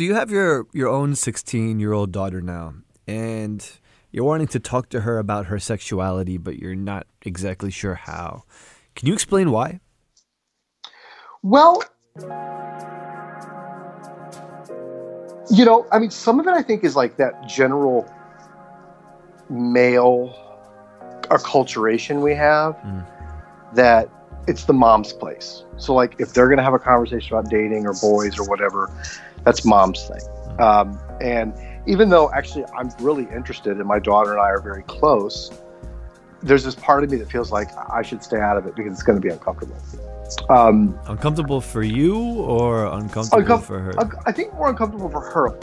So you have your your own 16 year old daughter now, and you're wanting to talk to her about her sexuality, but you're not exactly sure how. Can you explain why? Well, you know, I mean, some of it I think is like that general male acculturation we have Mm. that it's the mom's place. So, like, if they're going to have a conversation about dating or boys or whatever, that's mom's thing. Um, and even though actually I'm really interested and my daughter and I are very close, there's this part of me that feels like I should stay out of it because it's going to be uncomfortable. Um, Uncomfortable for you or uncomfortable Uncom- for her? I- I think more uncomfortable for her.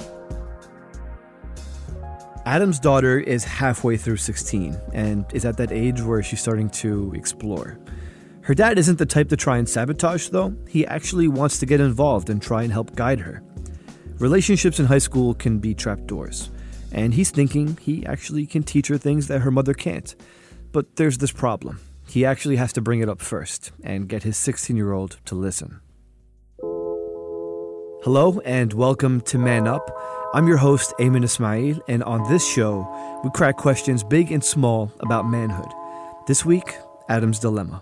Adam's daughter is halfway through 16 and is at that age where she's starting to explore. Her dad isn't the type to try and sabotage, though. He actually wants to get involved and try and help guide her. Relationships in high school can be trapdoors, and he's thinking he actually can teach her things that her mother can't. But there's this problem. He actually has to bring it up first and get his 16 year old to listen. Hello and welcome to Man Up. I'm your host, Aymann Ismail, and on this show, we crack questions big and small about manhood. This week, Adam's Dilemma.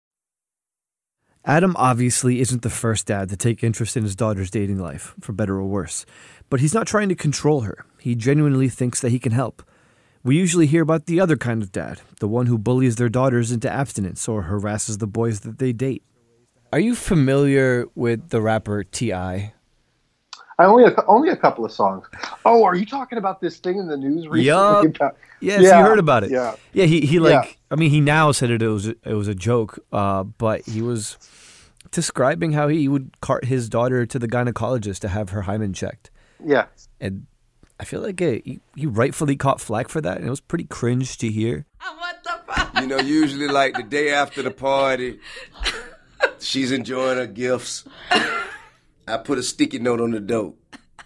Adam obviously isn't the first dad to take interest in his daughter's dating life, for better or worse. But he's not trying to control her. He genuinely thinks that he can help. We usually hear about the other kind of dad, the one who bullies their daughters into abstinence or harasses the boys that they date. Are you familiar with the rapper T.I.? I only a, only a couple of songs. Oh, are you talking about this thing in the news recently? Yup. About- Yes, Yeah, you heard about it. yeah. yeah. He he like. Yeah. I mean, he now said it, it was it was a joke, uh, but he was describing how he would cart his daughter to the gynecologist to have her hymen checked, yeah. and I feel like it, he, he rightfully caught flack for that, and it was pretty cringe to hear. What the fuck? You know, usually like the day after the party, she's enjoying her gifts. I put a sticky note on the door.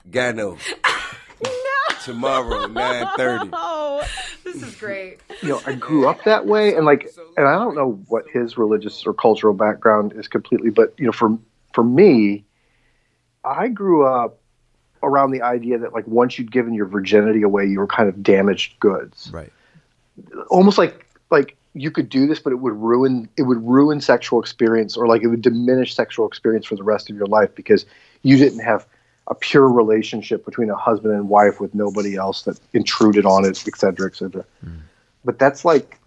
Gyno. Tomorrow, nine thirty. Oh, this is great. You know, I grew up that way, and like, and I don't know what his religious or cultural background is completely, but you know, for for me, I grew up around the idea that like once you'd given your virginity away, you were kind of damaged goods. Right. almost like like you could do this but it would ruin it would ruin sexual experience or like it would diminish sexual experience for the rest of your life because you didn't have a pure relationship between a husband and wife with nobody else that intruded on it et cetera et cetera. Mm. But that's like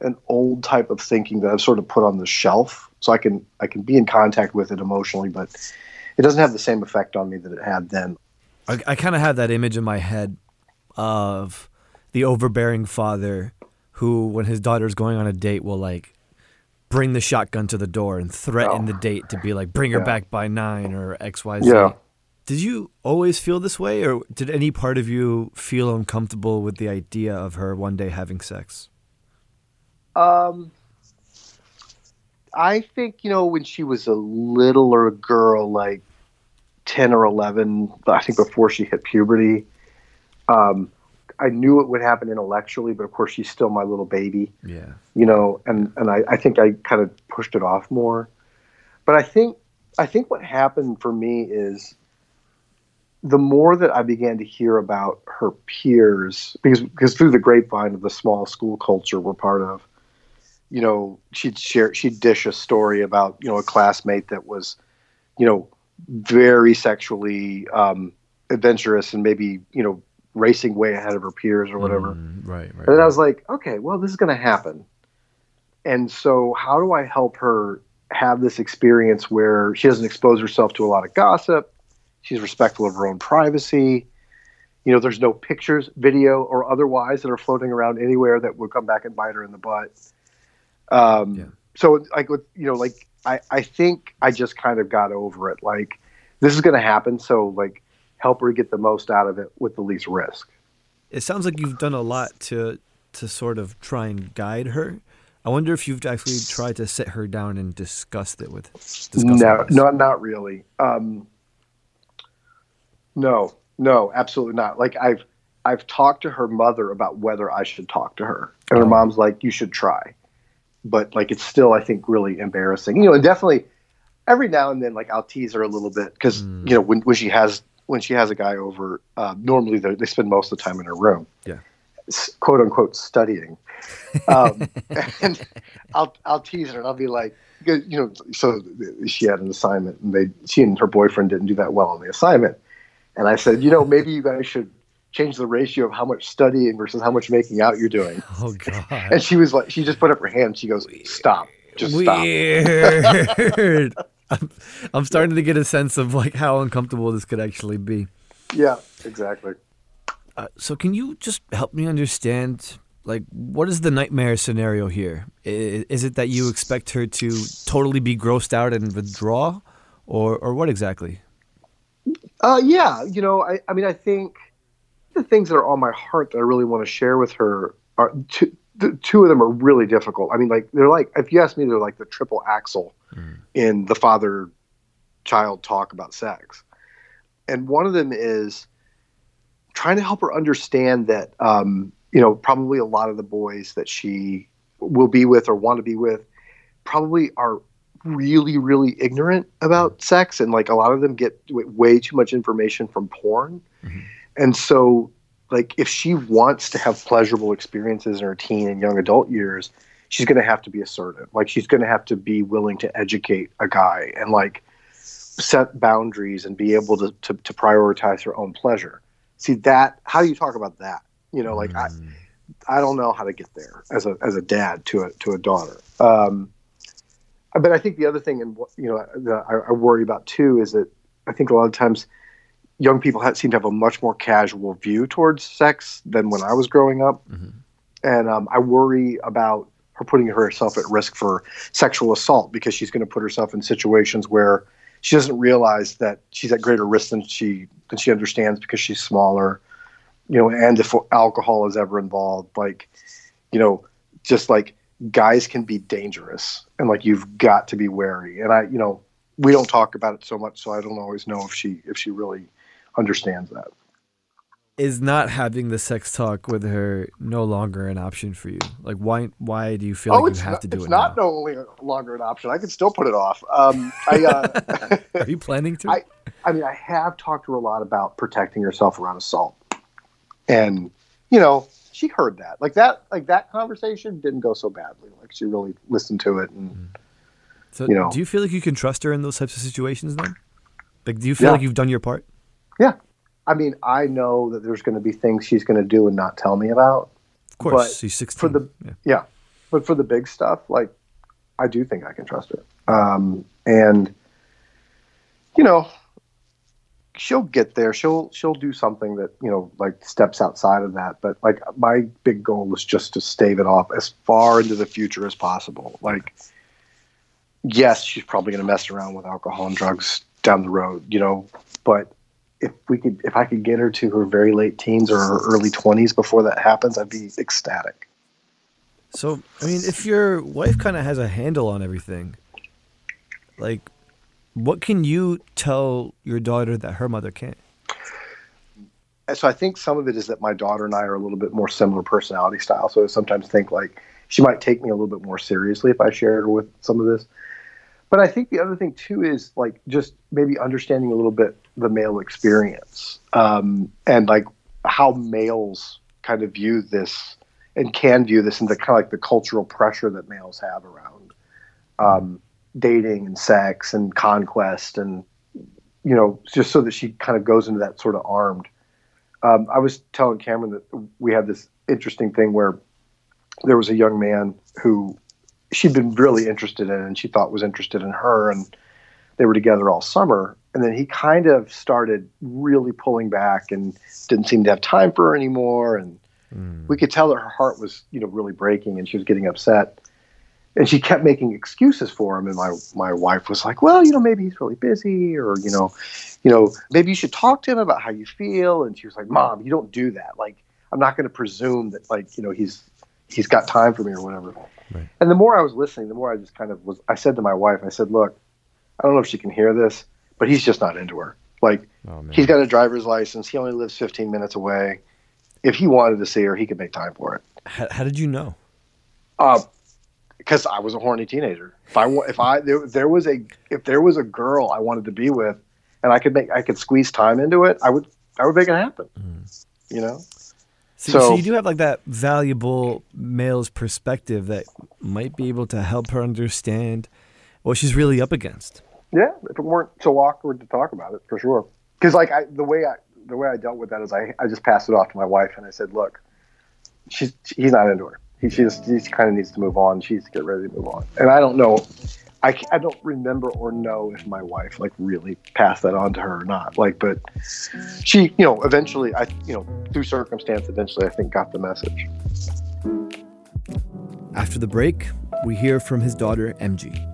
an old type of thinking that i've sort of put on the shelf so i can i can be in contact with it emotionally but it doesn't have the same effect on me that it had then. I, I kind of have that image in my head of the overbearing father who, when his daughter's going on a date, will like bring the shotgun to the door and threaten Oh. the date to be like, bring her Yeah. back by nine or X, Y, Z. Yeah. Did you always feel this way, or did any part of you feel uncomfortable with the idea of her one day having sex? Um, I think you know when she was a littler girl, like ten or eleven. I think before she hit puberty, um, I knew it would happen intellectually, but of course she's still my little baby, Yeah. you know, and and I, I think I kind of pushed it off more. But I think I think what happened for me is the more that I began to hear about her peers, because because through the grapevine of the small school culture we're part of, you know, she'd share, she'd dish a story about, you know, a classmate that was, you know, very sexually um, adventurous and maybe, you know, racing way ahead of her peers or whatever. Mm, right, right. And then I was like, okay, well, this is going to happen. And so, how do I help her have this experience where she doesn't expose herself to a lot of gossip? She's respectful of her own privacy. You know, there's no pictures, video, or otherwise that are floating around anywhere that would come back and bite her in the butt. Um, Yeah. So, like, with, you know, like I, I think I just kind of got over it. Like this is going to happen, so like help her get the most out of it with the least risk. It sounds like you've done a lot to to sort of try and guide her. I wonder if you've actually tried to sit her down and discuss it with. Discuss No, this. no, not really. Um, no, no, absolutely not. Like I've I've talked to her mother about whether I should talk to her, and her Oh. mom's like, "You should try," but like it's still, I think, really embarrassing. You know, and definitely every now and then, like I'll tease her a little bit because Mm. you know when when she has when she has a guy over, uh, normally they they spend most of the time in her room. Yeah. quote unquote studying. Um, and I'll I'll tease her and I'll be like, you know, so she had an assignment and they she and her boyfriend didn't do that well on the assignment, and I said, you know, maybe you guys should change the ratio of how much studying versus how much making out you're doing. Oh God. And she was like, she just put up her hand. She goes, stop, just stop. I'm, I'm starting to get a sense of like how uncomfortable this could actually be. Yeah, exactly. Uh, so can you just help me understand like what is the nightmare scenario here? Is, Is it that you expect her to totally be grossed out and withdraw or or what exactly? Uh, yeah, you know, I, I mean, I think the things that are on my heart that I really want to share with her are two, the two of them are really difficult. I mean, like they're like if you ask me, they're like the triple axel in the father child talk about sex, and one of them is trying to help her understand that um, you know probably a lot of the boys that she will be with or want to be with probably are really really ignorant about sex. And like a lot of them get way too much information from porn. And so like if she wants to have pleasurable experiences in her teen and young adult years she's going to have to be assertive. Like she's going to have to be willing to educate a guy and like set boundaries and be able to, to, to prioritize her own pleasure. See that how do you talk about that? You know like i i don't know how to get there as a as a dad to a to a daughter. Um but I think the other thing, and you know, I worry about too, is that I think a lot of times young people have, seem to have a much more casual view towards sex than when I was growing up, and um, I worry about her putting herself at risk for sexual assault because she's going to put herself in situations where she doesn't realize that she's at greater risk than she than she understands because she's smaller, you know, and if alcohol is ever involved, like, you know, just like guys can be dangerous and like you've got to be wary. And i you know we don't talk about it so much so i don't always know if she if she really understands that Is not having the sex talk with her no longer an option for you? Like why why do you feel like Oh, it's you have not, to do it's it not now? no longer an option i can still put it off um i uh Are you planning to? I, I mean, I have talked to her a lot about protecting herself around assault, and you know, she heard that. Like that, like that conversation didn't go so badly. Like she really listened to it, and so you know. do you feel like you can trust her in those types of situations then? Like do you feel Yeah. like you've done your part? Yeah. I mean, I know that there's going to be things she's going to do and not tell me about. Of course, But she's 16. for the yeah. yeah, but for the big stuff, like I do think I can trust her. Um, and you know, she'll get there. She'll she'll do something that you know like steps outside of that. But like my big goal is just to stave it off as far into the future as possible. Like, yes, she's probably going to mess around with alcohol and drugs down the road, you know, but. If we could, if I could get her to her very late teens or her early twenties before that happens, I'd be ecstatic. So, I mean, if your wife kind of has a handle on everything, like, what can you tell your daughter that her mother can't? so I think some of it is that my daughter and I are a little bit more similar personality style. So I sometimes think like she might take me a little bit more seriously if I shared her with some of this. But I think the other thing too is like just maybe understanding a little bit the male experience. Um, and like how males kind of view this and can view this the kind of like the cultural pressure that males have around um, dating and sex and conquest and you know just so that she kind of goes into that sort of armed. Um, I was telling Cameron that we had this interesting thing where there was a young man who she'd been really interested in and she thought was interested in her and they were together all summer and then he kind of started really pulling back and didn't seem to have time for her anymore. And hmm. we could tell that her heart was you know really breaking and she was getting upset. And she kept making excuses for him. And my my wife was like well you know maybe he's really busy or you know you know maybe you should talk to him about how you feel. And she was like mom you don't do that. Like i'm not going to presume that like you know he's he's got time for me or whatever. Right. and the more i was listening the more i just kind of was i said to my wife i said look i don't know if she can hear this but he's just not into her like Oh he's got a driver's license he only lives 15 minutes away if he wanted to see her he could make time for it how, how did you know? uh, because I was a horny teenager. If I if I there, there was a if there was a girl I wanted to be with, and I could make I could squeeze time into it, I would I would make it happen. You know, So, so So- you do have like that valuable male's perspective that might be able to help her understand what she's really up against. Yeah. If it weren't so awkward to talk about it, for sure. Because like I the way I the way I dealt with that is I I just passed it off to my wife and I said, look, she's he's not into her. He she just he kind of needs to move on. She needs to get ready to move on. And I don't know. I, I don't remember or know if my wife like really passed that on to her or not. Like, but she, you know, eventually, I, you know, through circumstance, eventually, I think got the message. After the break, we hear from his daughter, MG.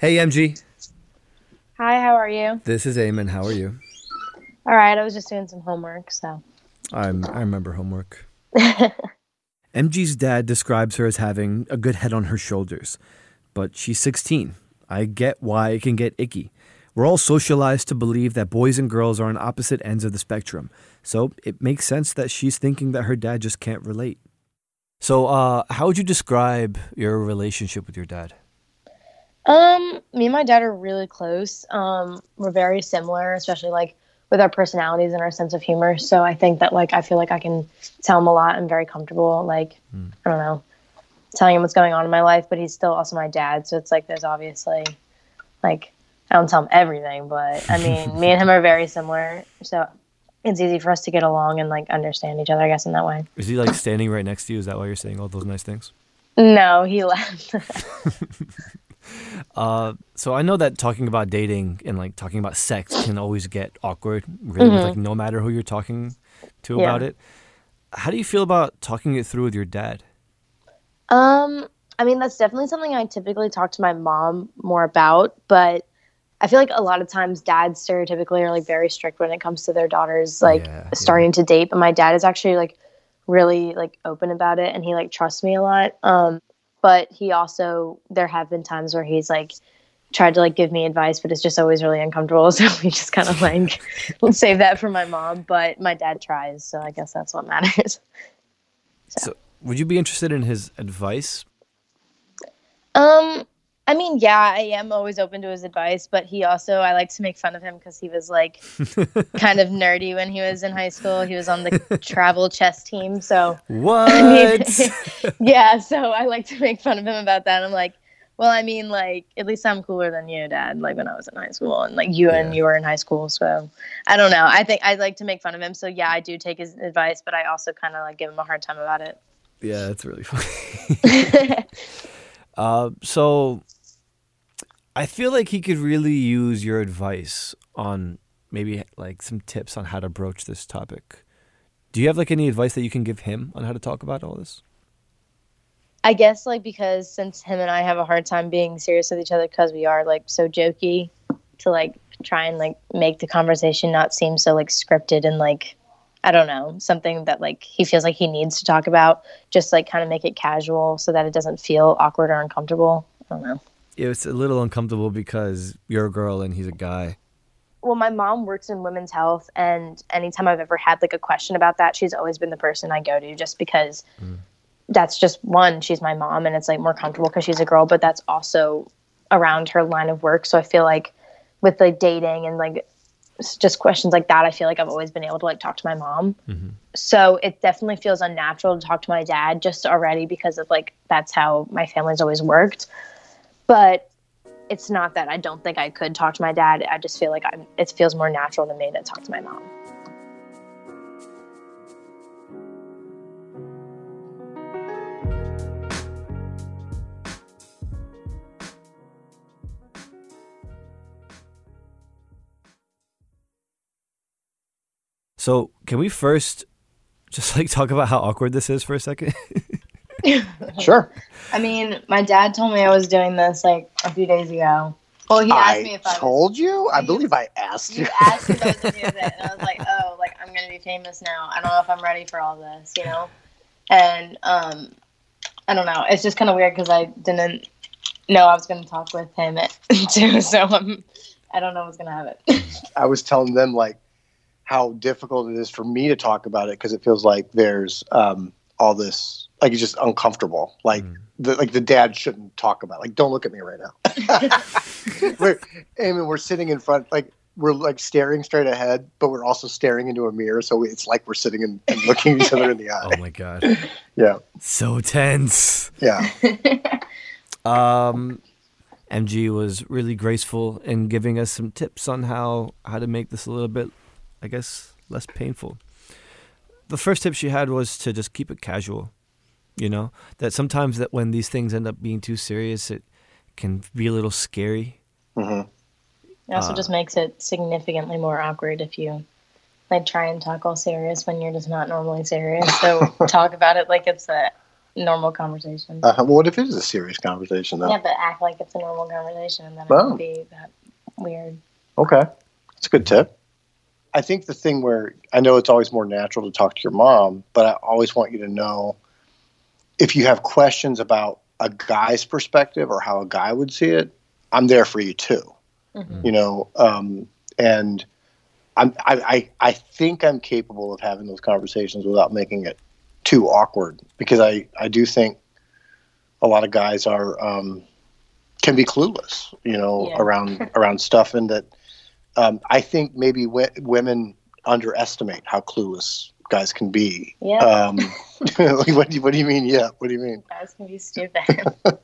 Hey, MG. Hi, how are you? This is Aymann. How are you? All right, I was just doing some homework, so. I'm, I remember homework. MG's dad describes her as having a good head on her shoulders, but she's 16. I get why it can get icky. We're all socialized to believe that boys and girls are on opposite ends of the spectrum, so it makes sense that she's thinking that her dad just can't relate. So, uh, how would you describe your relationship with your dad? Um, me and my dad are really close. Um, we're very similar, especially like with our personalities and our sense of humor. So I think that like I feel like I can tell him a lot. I'm very comfortable. Like I don't know, telling him what's going on in my life, but he's still also my dad. So it's like there's obviously like I don't tell him everything, but I mean, me and him are very similar. So it's easy for us to get along and like understand each other, I guess, in that way. Is he like standing right next to you? Is that why you're saying all those nice things? No, he left. Uh, so I know that talking about dating and like talking about sex can always get awkward, really, with, like no matter who you're talking to Mm-hmm. Yeah. about it. How do you feel about talking it through with your dad? Um, I mean, that's definitely something I typically talk to my mom more about, but I feel like a lot of times dads stereotypically are like very strict when it comes to their daughters like Yeah, yeah. starting to date, but my dad is actually like really like open about it and he like trusts me a lot. Um, but he also there have been times where he's like tried to like give me advice, but it's just always really uncomfortable. So we just kind of like save that for my mom, but my dad tries, so I guess that's what matters. So, would you be interested in his advice? Um, I mean, yeah, I am always open to his advice, but he also, I like to make fun of him because he was like kind of nerdy when he was in high school. He was on the travel chess team. So, What? I mean, yeah, so I like to make fun of him about that. I'm like, well, I mean, like, at least I'm cooler than you, Dad, like when I was in high school, and like you and you were in high school. So, I don't know. I think I like to make fun of him. So, yeah, I do take his advice, but I also kind of like give him a hard time about it. yeah, that's really funny. uh, so I feel like he could really use your advice on maybe like some tips on how to broach this topic. Do you have like any advice that you can give him on how to talk about all this? I guess like because since him and I have a hard time being serious with each other because we are like so jokey to like try and like make the conversation not seem so like scripted and like I don't know something that like he feels like he needs to talk about just like kind of make it casual so that it doesn't feel awkward or uncomfortable. I don't know. It's a little uncomfortable because you're a girl and he's a guy. Well, my mom works in women's health, and anytime I've ever had like a question about that, she's always been the person I go to just because mm. that's just one, she's my mom, and it's like more comfortable because she's a girl, but that's also around her line of work. So I feel like with like dating and like just questions like that, I feel like I've always been able to like talk to my mom. Mm-hmm. So it definitely feels unnatural to talk to my dad just already because of like that's how my family's always worked. But it's not that I don't think I could talk to my dad. I just feel like I'm, it feels more natural to me to talk to my mom. So, can we first just like talk about how awkward this is for a second? Sure. I mean, my dad told me I was doing this like a few days ago. Well, he asked I me if I was told you. I believe I asked you. You asked me if I was do it, and I was like, "Oh, like I'm gonna be famous now. I don't know if I'm ready for all this, you know." And um, I don't know. It's just kind of weird because I didn't know I was gonna talk with him too. So I'm, I don't know what's gonna happen. I was telling them like how difficult it is for me to talk about it because it feels like there's um, all this like it's just uncomfortable. Like the like the dad shouldn't talk about. It. Like don't look at me right now. we're, Amy, we're sitting in front like we're like staring straight ahead, but we're also staring into a mirror. So it's like we're sitting and, and looking each other in the eye. oh my god. Yeah, So tense. yeah. Um, MG was really graceful in giving us some tips on how how to make this a little bit, I guess, less painful. The first tip she had was to just keep it casual. You know that sometimes that when these things end up being too serious, it can be a little scary. hmm It also just makes it significantly more awkward if you like try and talk all serious when you're just not normally serious. So talk about it like it's a normal conversation. Uh, well, what if it is a serious conversation though? Yeah, but act like it's a normal conversation, and then it Oh. won't be that weird. Okay. that's a good tip. I think the thing where I know it's always more natural to talk to your mom, but I always want you to know if you have questions about a guy's perspective or how a guy would see it, I'm there for you too. You know, um, and I'm, I, I, I think I'm capable of having those conversations without making it too awkward because I, I do think a lot of guys are um, can be clueless, you know, Yeah. around around stuff, and that um, I think maybe w- women underestimate how clueless guys can be. Yeah. Um, what, do you, what do you mean? Yeah. What do you mean? Guys can be stupid.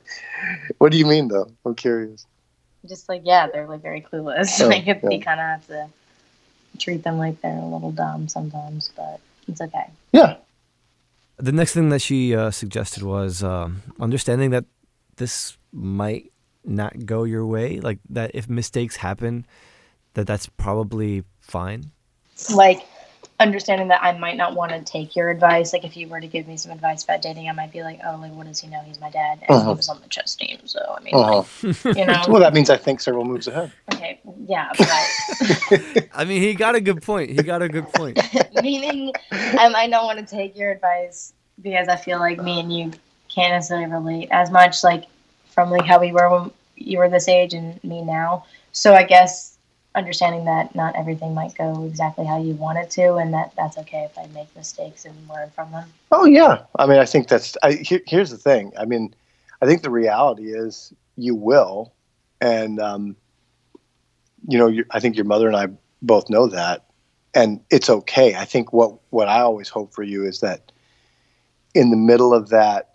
What do you mean though? I'm curious. just like yeah, they're like very clueless. Oh, like yeah. you kind of have to treat them like they're a little dumb sometimes, but it's okay. Yeah. The next thing that she uh, suggested was um, understanding that this might not go your way. Like that, if mistakes happen, that that's probably fine. Like understanding that I might not want to take your advice. Like if you were to give me some advice about dating, I might be like, oh, like what does he know? He's my dad, and Uh-huh. he was on the chess team. So I mean, Uh-huh. like, you know, Well, that means I think several moves ahead. okay, yeah, but I mean, he got a good point. He got a good point. meaning I might not want to take your advice because I feel like me and you can't necessarily relate as much, like from like how we were when you were this age and me now. So I guess understanding that not everything might go exactly how you want it to, and that that's okay if I make mistakes and learn from them. Oh yeah. I mean, I think that's. I, here, here's the thing. I mean, I think the reality is you will, and um, you know, I think your mother and I both know that, and it's okay. I think what what I always hope for you is that in the middle of that,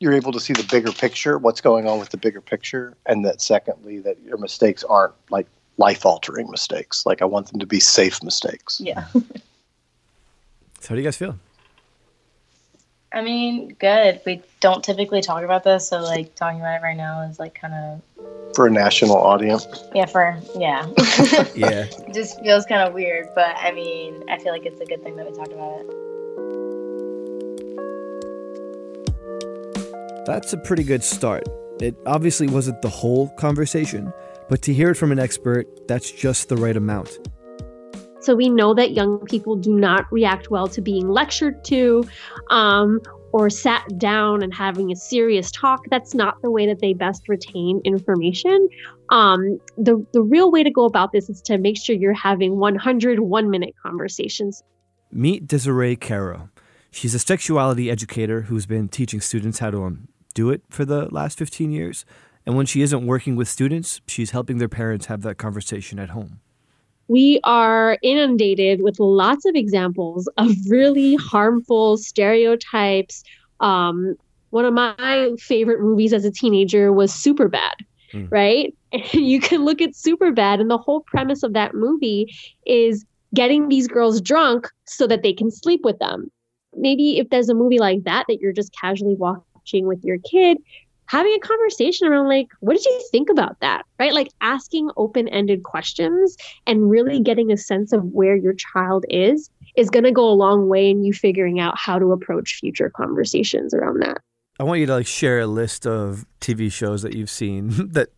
you're able to see the bigger picture, what's going on with the bigger picture, and that secondly, that your mistakes aren't like life altering mistakes. Like I want them to be safe mistakes. Yeah. So, how do you guys feel? I mean, good. We don't typically talk about this, so like talking about it right now is like kind of For a national audience, yeah, for yeah. Yeah. it just feels kind of weird, but I mean, I feel like it's a good thing that we talked about it. That's a pretty good start. It obviously wasn't the whole conversation, but to hear it from an expert, that's just the right amount. So we know that young people do not react well to being lectured to um, or sat down and having a serious talk. That's not the way that they best retain information. Um, the, the real way to go about this is to make sure you're having 100 one minute conversations. Meet Desiree Caro. She's a sexuality educator who's been teaching students how to um, do it for the last 15 years. And when she isn't working with students, she's helping their parents have that conversation at home. we are inundated with lots of examples of really harmful stereotypes. Um, one of my favorite movies as a teenager was Superbad, mm. right? And you can look at Superbad, and the whole premise of that movie is getting these girls drunk so that they can sleep with them. Maybe if there's a movie like that that you're just casually watching with your kid, having a conversation around like what did you think about that right? Like asking open-ended questions and really getting a sense of where your child is is going to go a long way in you figuring out how to approach future conversations around that. I want you to like share a list of tv shows that you've seen that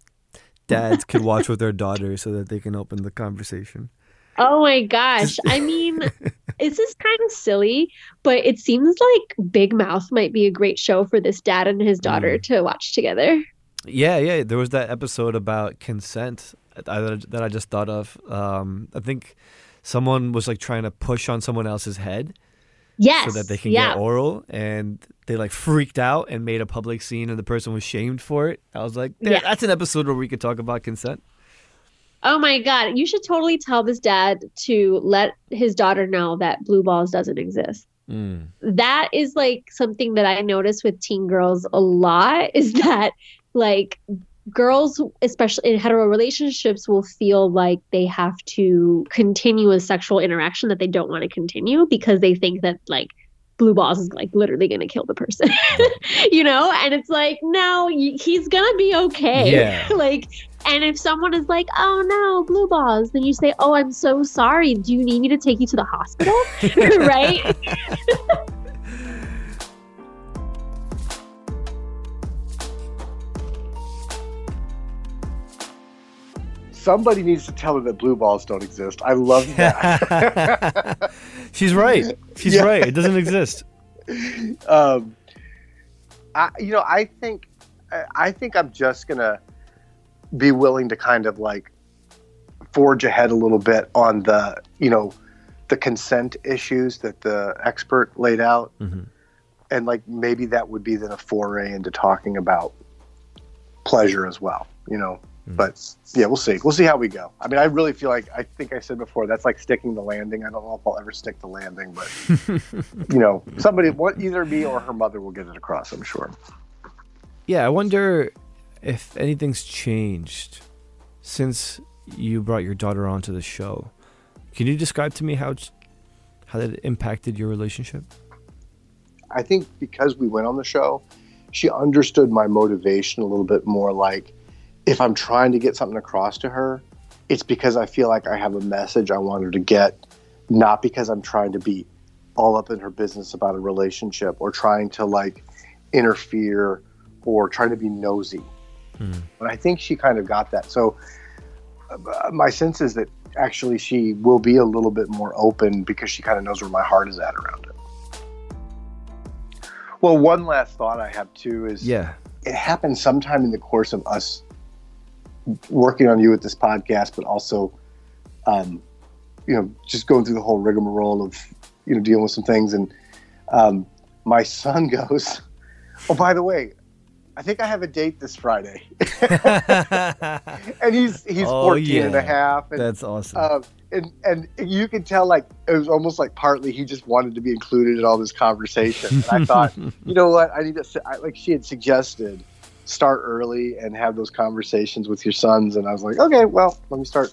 dads can watch with their daughters so that they can open the conversation Oh my gosh. I mean, this is kind of silly, but it seems like Big Mouth might be a great show for this dad and his daughter mm. to watch together. Yeah, yeah. There was that episode about consent that I just thought of. Um, I think someone was like trying to push on someone else's head. Yes. So that they can yeah. get oral, and they like freaked out and made a public scene, and the person was shamed for it. I was like, yeah. that's an episode where we could talk about consent. Oh my god, you should totally tell this dad to let his daughter know that blue balls doesn't exist. Mm. That is like something that I notice with teen girls a lot is that like girls especially in hetero relationships will feel like they have to continue a sexual interaction that they don't want to continue because they think that like blue balls is like literally going to kill the person you know and it's like no he's going to be okay yeah. like and if someone is like oh no blue balls then you say oh i'm so sorry do you need me to take you to the hospital right somebody needs to tell her that blue balls don't exist. I love that. She's right. She's yeah. right. It doesn't exist. Um, I, you know, I think, I think I'm just gonna be willing to kind of like forge ahead a little bit on the, you know, the consent issues that the expert laid out, mm-hmm. and like maybe that would be then a foray into talking about pleasure as well. You know, Mm. But yeah, we'll see. We'll see how we go. I mean, I really feel like I think I said before that's like sticking the landing. I don't know if I'll ever stick the landing, but you know, somebody, what either me or her mother will get it across. I'm sure. Yeah, I wonder if anything's changed since you brought your daughter onto the show. Can you describe to me how how that impacted your relationship? I think because we went on the show, she understood my motivation a little bit more. Like if I'm trying to get something across to her, it's because I feel like I have a message I want her to get, not because I'm trying to be all up in her business about a relationship or trying to like interfere or trying to be nosy. Hmm. But I think she kind of got that. So uh, my sense is that actually she will be a little bit more open because she kind of knows where my heart is at around it. Well, one last thought I have too is yeah, it happened sometime in the course of us working on you with this podcast, but also, um, you know, just going through the whole rigmarole of, you know, dealing with some things. And um, my son goes, Oh, by the way, I think I have a date this Friday. and he's he's oh, 14 yeah. and a half. And, That's awesome. Uh, and and you can tell like it was almost like partly he just wanted to be included in all this conversation. And I thought, you know what, I need to I, like she had suggested start early and have those conversations with your sons. And I was like, okay, well, let me start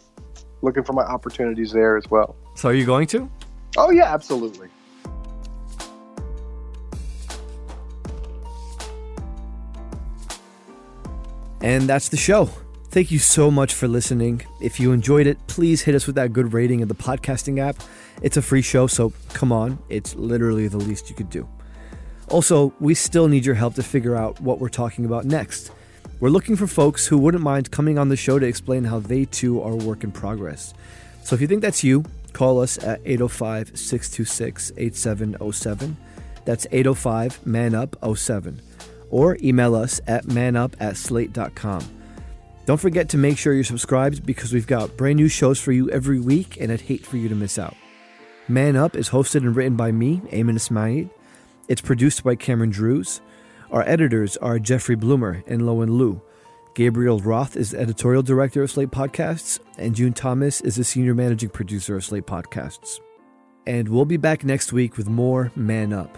looking for my opportunities there as well. So, are you going to? Oh, yeah, absolutely. And that's the show. Thank you so much for listening. If you enjoyed it, please hit us with that good rating in the podcasting app. It's a free show, so come on, it's literally the least you could do. Also, we still need your help to figure out what we're talking about next. We're looking for folks who wouldn't mind coming on the show to explain how they too are a work in progress. So if you think that's you, call us at 805 626 8707. That's 805 Man Up 07. Or email us at manup at slate.com. Don't forget to make sure you're subscribed because we've got brand new shows for you every week, and I'd hate for you to miss out. Man Up is hosted and written by me, Aymann Ismail. It's produced by Cameron Drews. Our editors are Jeffrey Bloomer and Lowen Liu. Gabriel Roth is the editorial director of Slate Podcasts, and June Thomas is the senior managing producer of Slate Podcasts. And we'll be back next week with more Man Up.